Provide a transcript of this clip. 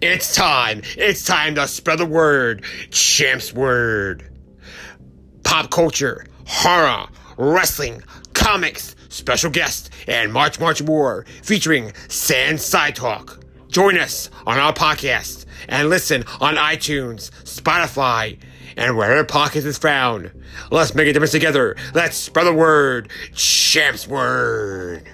It's time. It's time to spread the word. Champs word. Pop culture, horror, wrestling, comics, special guests, and much, much more featuring Sans Side Talk. Join us on our podcast and listen on iTunes, Spotify, and wherever podcast is found. Let's make a difference together. Let's spread the word. Champs word.